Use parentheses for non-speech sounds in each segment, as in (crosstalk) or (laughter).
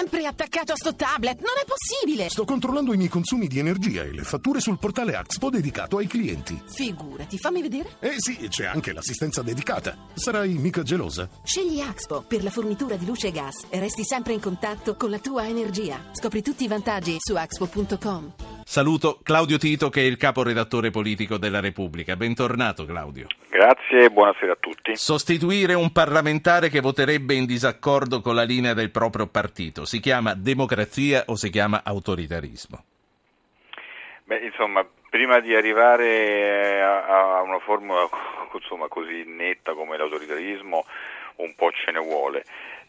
sempre attaccato a sto tablet, non è possibile! Sto controllando i miei consumi di energia e le fatture sul portale Axpo dedicato ai clienti. Figurati, fammi vedere. Eh sì, c'è anche l'assistenza dedicata. Sarai mica gelosa? Scegli Axpo per la fornitura di luce e gas e resti sempre in contatto con la tua energia. Scopri tutti i vantaggi su axpo.com. Saluto Claudio Tito che è il caporedattore politico della Repubblica. Bentornato Claudio. Grazie e buonasera a tutti. Sostituire un parlamentare che voterebbe in disaccordo con la linea del proprio partito si chiama democrazia o si chiama autoritarismo? Beh, insomma, prima di arrivare a, a una formula (laughs) insomma, così netta come l'autoritarismo, un po' ce ne vuole.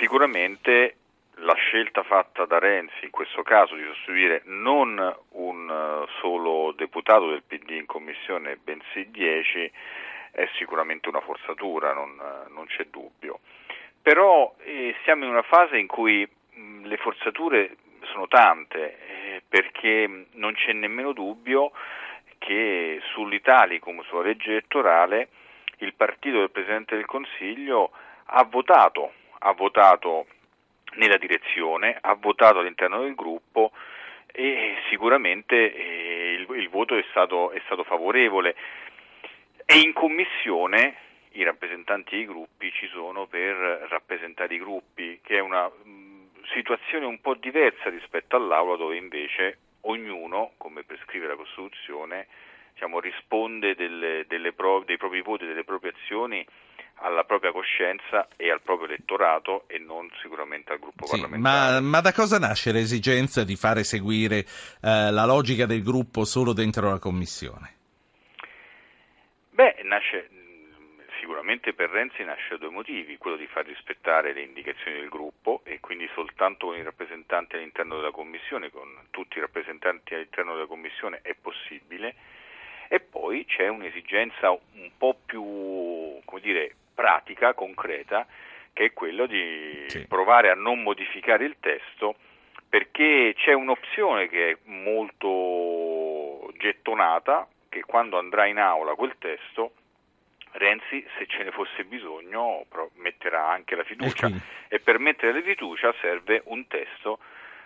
Sicuramente la scelta fatta da Renzi in questo caso di sostituire non un eh, solo deputato del PD in commissione, bensì dieci, è sicuramente una forzatura, non, eh, non c'è dubbio. Però eh, siamo in una fase in cui le forzature sono tante, eh, perché non c'è nemmeno dubbio che sull'Italicum, sulla legge elettorale, il partito del Presidente del Consiglio ha votato, ha votato nella direzione, ha votato all'interno del gruppo e sicuramente eh, il, il, voto è stato, è stato favorevole. E in commissione i rappresentanti dei gruppi ci sono per rappresentare i gruppi, che è una situazione un po' diversa rispetto all'Aula dove invece ognuno, come prescrive la Costituzione, diciamo, risponde delle, delle pro, dei propri voti, delle proprie azioni alla propria coscienza e al proprio elettorato e non sicuramente al gruppo sì, parlamentare. Ma, ma, da cosa nasce l'esigenza di fare seguire eh, la logica del gruppo solo dentro la Commissione? Beh, nasce sicuramente per Renzi nasce da due motivi, quello di far rispettare le indicazioni del gruppo quindi soltanto con i rappresentanti all'interno della Commissione, con tutti i rappresentanti all'interno della Commissione è possibile e poi c'è un'esigenza un po' più, come dire, pratica, concreta, che è quello di sì. provare a non modificare il testo perché c'è un'opzione che è molto gettonata, che quando andrà in aula quel testo Renzi, se ce ne fosse bisogno, metterà anche la fiducia e, e per mettere la fiducia serve un testo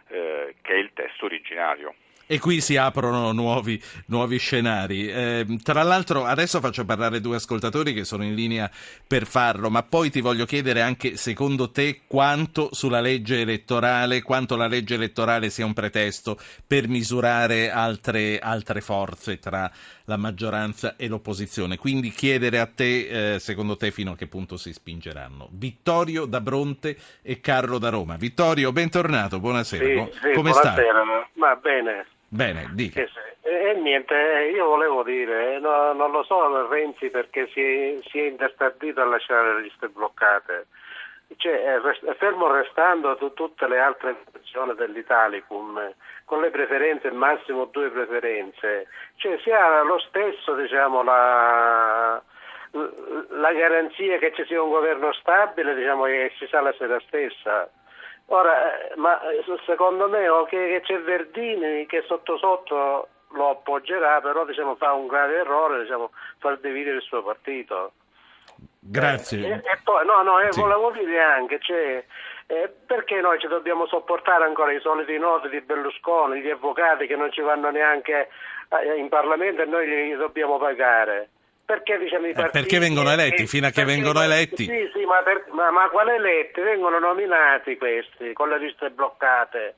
eh, che è il testo originario. E qui si aprono nuovi, nuovi scenari. Eh, tra l'altro, adesso faccio parlare due ascoltatori che sono in linea per farlo, ma poi ti voglio chiedere anche, secondo te, quanto sulla legge elettorale, quanto la legge elettorale sia un pretesto per misurare altre, altre forze tra la maggioranza e l'opposizione. Quindi chiedere a te, eh, secondo te, fino a che punto si spingeranno. Vittorio da Bronte e Carlo da Roma. Vittorio, bentornato, buonasera. Sì, sì, Come buonasera. stai? Va bene. Bene, dica. E, e, niente, io volevo dire, no, non lo so Renzi perché si, si, è intestardito a lasciare le liste bloccate. Cioè, fermo restando tu, tutte le altre persone dell'Italicum, con le preferenze, massimo due preferenze, cioè si ha lo stesso, diciamo, la, la garanzia che ci sia un governo stabile, diciamo, che si sa la sera stessa. Ora, eh, ma secondo me che c'è Verdini che sotto sotto lo appoggerà, però diciamo, fa un grave errore, diciamo, far dividere il suo partito. Grazie. Eh, e, poi, no, no, sì. volevo dire anche, cioè, eh, perché noi ci dobbiamo sopportare ancora i soliti noti di Berlusconi, gli avvocati che non ci vanno neanche in Parlamento e noi li dobbiamo pagare? Perché, diciamo, eh, perché vengono eletti, e, fino a che vengono eletti. Sì, sì, ma, per, ma, ma quali eletti? Vengono nominati questi con le liste bloccate.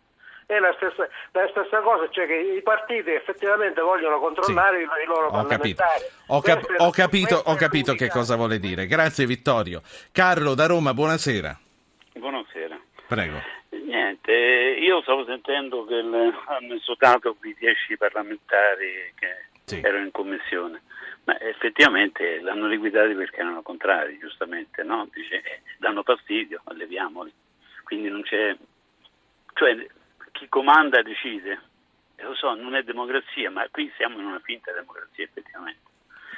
È la stessa, la stessa, cosa, cioè che i partiti effettivamente vogliono controllare sì, i, loro ho parlamentari. Capito. Ho, cap- ho capito, ho capito che cosa vuole dire. Grazie Vittorio. Carlo da Roma, buonasera. Buonasera. Prego. Niente, io stavo sentendo che hanno esodato qui dieci parlamentari che sì. erano in commissione. Ma effettivamente l'hanno liquidati perché erano contrari, giustamente, no? Dice, eh, danno fastidio, alleviamoli. Quindi non c'è... Cioè, chi comanda decide. E lo so, non è democrazia, ma qui siamo in una finta democrazia, effettivamente.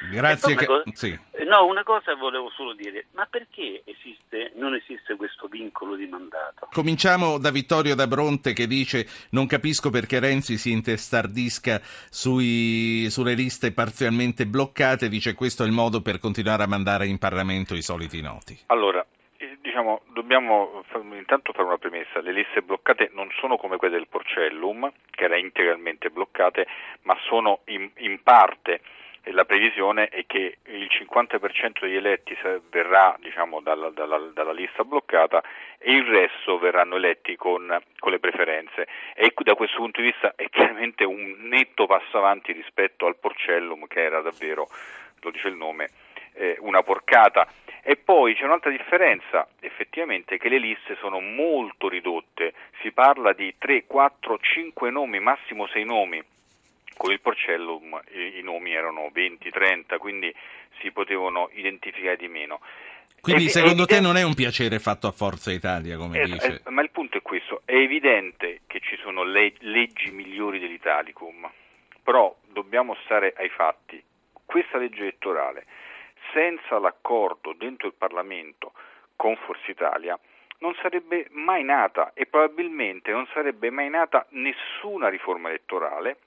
Grazie. Che... Cosa... Sì. No, una cosa volevo solo dire, ma perché esiste, non esiste questo vincolo di mandato? Cominciamo da Vittorio da Bronte che dice non capisco perché Renzi si intestardisca sui, sulle liste parzialmente bloccate, dice questo è il modo per continuare a mandare in Parlamento i soliti noti. Allora, diciamo, dobbiamo intanto fare una premessa, le liste bloccate non sono come quelle del Porcellum, che era integralmente bloccate, ma sono in, in parte e la previsione è che il 50% degli eletti verrà diciamo, dalla, dalla, dalla, lista bloccata e il resto verranno eletti con, con, le preferenze e da questo punto di vista è chiaramente un netto passo avanti rispetto al Porcellum che era davvero, lo dice il nome, eh, una porcata. E poi c'è un'altra differenza, effettivamente, che le liste sono molto ridotte, si parla di 3, 4, 5 nomi, massimo 6 nomi con il Porcellum i, nomi erano 20-30, quindi si potevano identificare di meno. Quindi è, secondo è te non è un piacere fatto a Forza Italia, come è, dice? ma il punto è questo, è evidente che ci sono le, leggi migliori dell'Italicum, però dobbiamo stare ai fatti. Questa legge elettorale, senza l'accordo dentro il Parlamento con Forza Italia, non sarebbe mai nata e probabilmente non sarebbe mai nata nessuna riforma elettorale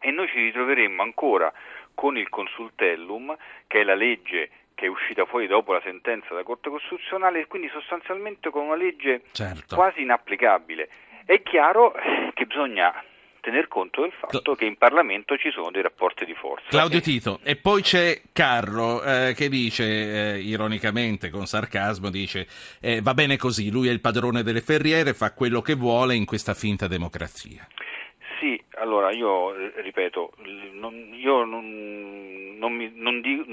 e noi ci ritroveremmo ancora con il consultellum, che è la legge che è uscita fuori dopo la sentenza della Corte Costituzionale, e quindi sostanzialmente con una legge certo. quasi inapplicabile. È chiaro che bisogna tener conto del fatto che in Parlamento ci sono dei rapporti di forza. Claudio Tito, e poi c'è Carlo eh, che dice, eh, ironicamente, con sarcasmo, dice eh, va bene così, lui è il padrone delle ferriere, fa quello che vuole in questa finta democrazia. Sì, allora io eh, ripeto, non, io non, non, mi, non dico,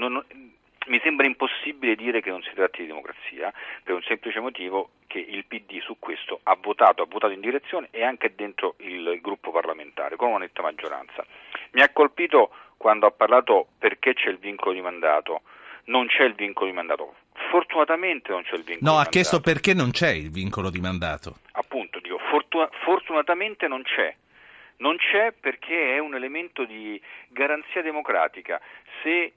mi sembra impossibile dire che non si tratti di democrazia per un semplice motivo che il PD su questo ha votato, ha votato in direzione e anche dentro il gruppo parlamentare con una netta maggioranza. Mi ha colpito quando ha parlato perché c'è il vincolo di mandato. Non c'è il vincolo di mandato. Fortunatamente non c'è il vincolo no, di mandato. No, ha chiesto perché non c'è il vincolo di mandato. Appunto, dico, fortuna- fortunatamente non c'è non c'è perché è un elemento di garanzia democratica. Se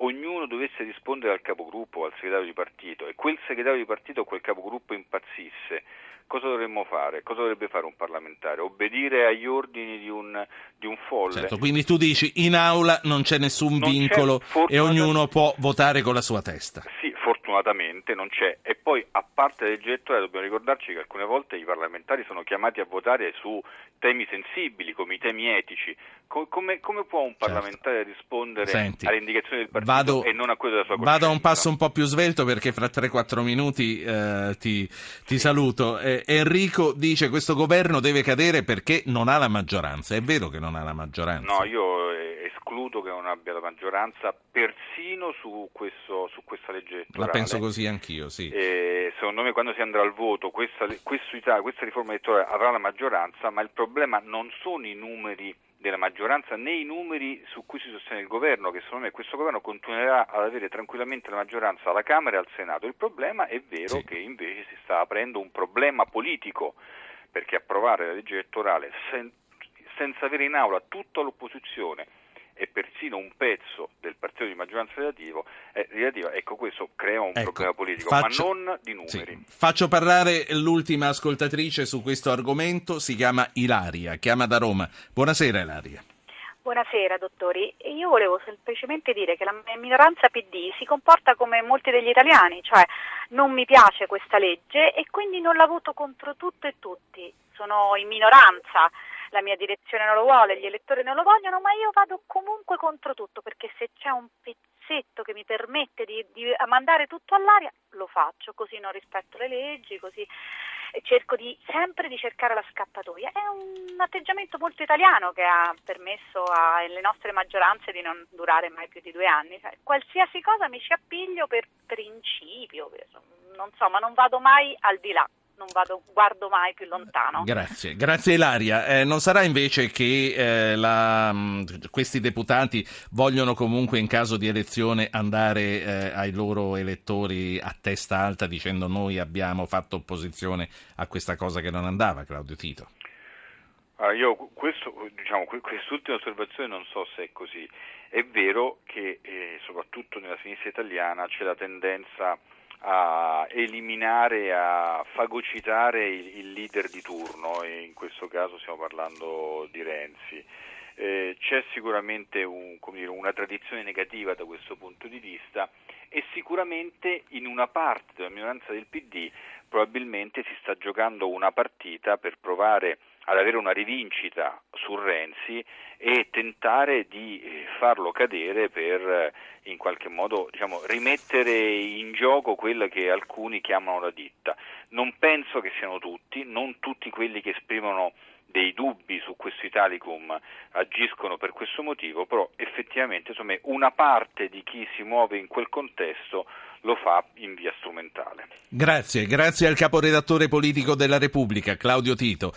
ognuno dovesse rispondere al capogruppo o al segretario di partito e quel segretario di partito o quel capogruppo impazzisse, cosa dovremmo fare? Cosa dovrebbe fare un parlamentare? Obbedire agli ordini di un, di un folle? Certo, quindi tu dici in aula non c'è nessun non vincolo c'è, e ognuno può votare con la sua testa. Sì, fortunatamente non c'è. E poi, a parte le legge dobbiamo ricordarci che alcune volte i parlamentari sono chiamati a votare su temi sensibili, come i temi etici. Come, come può un certo. parlamentare certo. rispondere Senti, alle indicazioni del partito vado, e non a quelle della sua coscienza? Vado a un passo un po' più svelto perché fra 3-4 minuti eh, ti, ti saluto. Eh, Enrico dice che questo governo deve cadere perché non ha la maggioranza. È vero che non ha la maggioranza? No, io escludo che non abbia la maggioranza persino su, questo, su questa legge elettorale. La penso così anch'io, sì. E secondo me quando si andrà al voto questa, questa, questa riforma elettorale avrà la maggioranza, ma il problema non sono i numeri della maggioranza né i numeri su cui si sostiene il governo, che secondo me questo governo continuerà ad avere tranquillamente la maggioranza alla Camera e al Senato. Il problema è vero sì. che invece si sta aprendo un problema politico, perché approvare la legge elettorale sen- senza avere in aula tutta l'opposizione e persino un pezzo del partito di maggioranza relativa, eh, relativa ecco questo crea un ecco, problema politico, faccio, ma non di numeri. Sì. Faccio parlare l'ultima ascoltatrice su questo argomento, si chiama Ilaria, chiama da Roma. Buonasera Ilaria. Buonasera dottori, io volevo semplicemente dire che la minoranza PD si comporta come molti degli italiani, cioè non mi piace questa legge e quindi non la voto contro tutto e tutti, sono in minoranza la mia direzione non lo vuole, gli elettori non lo vogliono, ma io vado comunque contro tutto perché se c'è un pezzetto che mi permette di, di mandare tutto all'aria lo faccio, così non rispetto le leggi, così cerco di, sempre di cercare la scappatoia. È un atteggiamento molto italiano che ha permesso alle nostre maggioranze di non durare mai più di due anni. Qualsiasi cosa mi ci appiglio per principio, per, non so, ma non vado mai al di là non vado, guardo mai più lontano. Grazie, grazie Ilaria. Eh, non sarà invece che eh, la, mm, questi deputati vogliono comunque in caso di elezione andare eh, ai loro elettori a testa alta dicendo noi abbiamo fatto opposizione a questa cosa che non andava, Claudio Tito? Ah, io questo, diciamo, quest'ultima osservazione non so se è così. È vero che eh, soprattutto nella sinistra italiana c'è la tendenza a eliminare, a fagocitare il, il leader di turno e in questo caso stiamo parlando di Renzi. Eh, c'è sicuramente un, dire, una tradizione negativa da questo punto di vista e sicuramente in una parte della minoranza del PD probabilmente si sta giocando una partita per provare ad avere una rivincita su Renzi e tentare di eh, farlo cadere per eh, in qualche modo diciamo, rimettere in gioco quella che alcuni chiamano la ditta. Non penso che siano tutti, non tutti quelli che esprimono dei dubbi su questo Italicum agiscono per questo motivo, però effettivamente insomma, una parte di chi si muove in quel contesto lo fa in via strumentale. Grazie, grazie al caporedattore politico della Repubblica, Claudio Tito.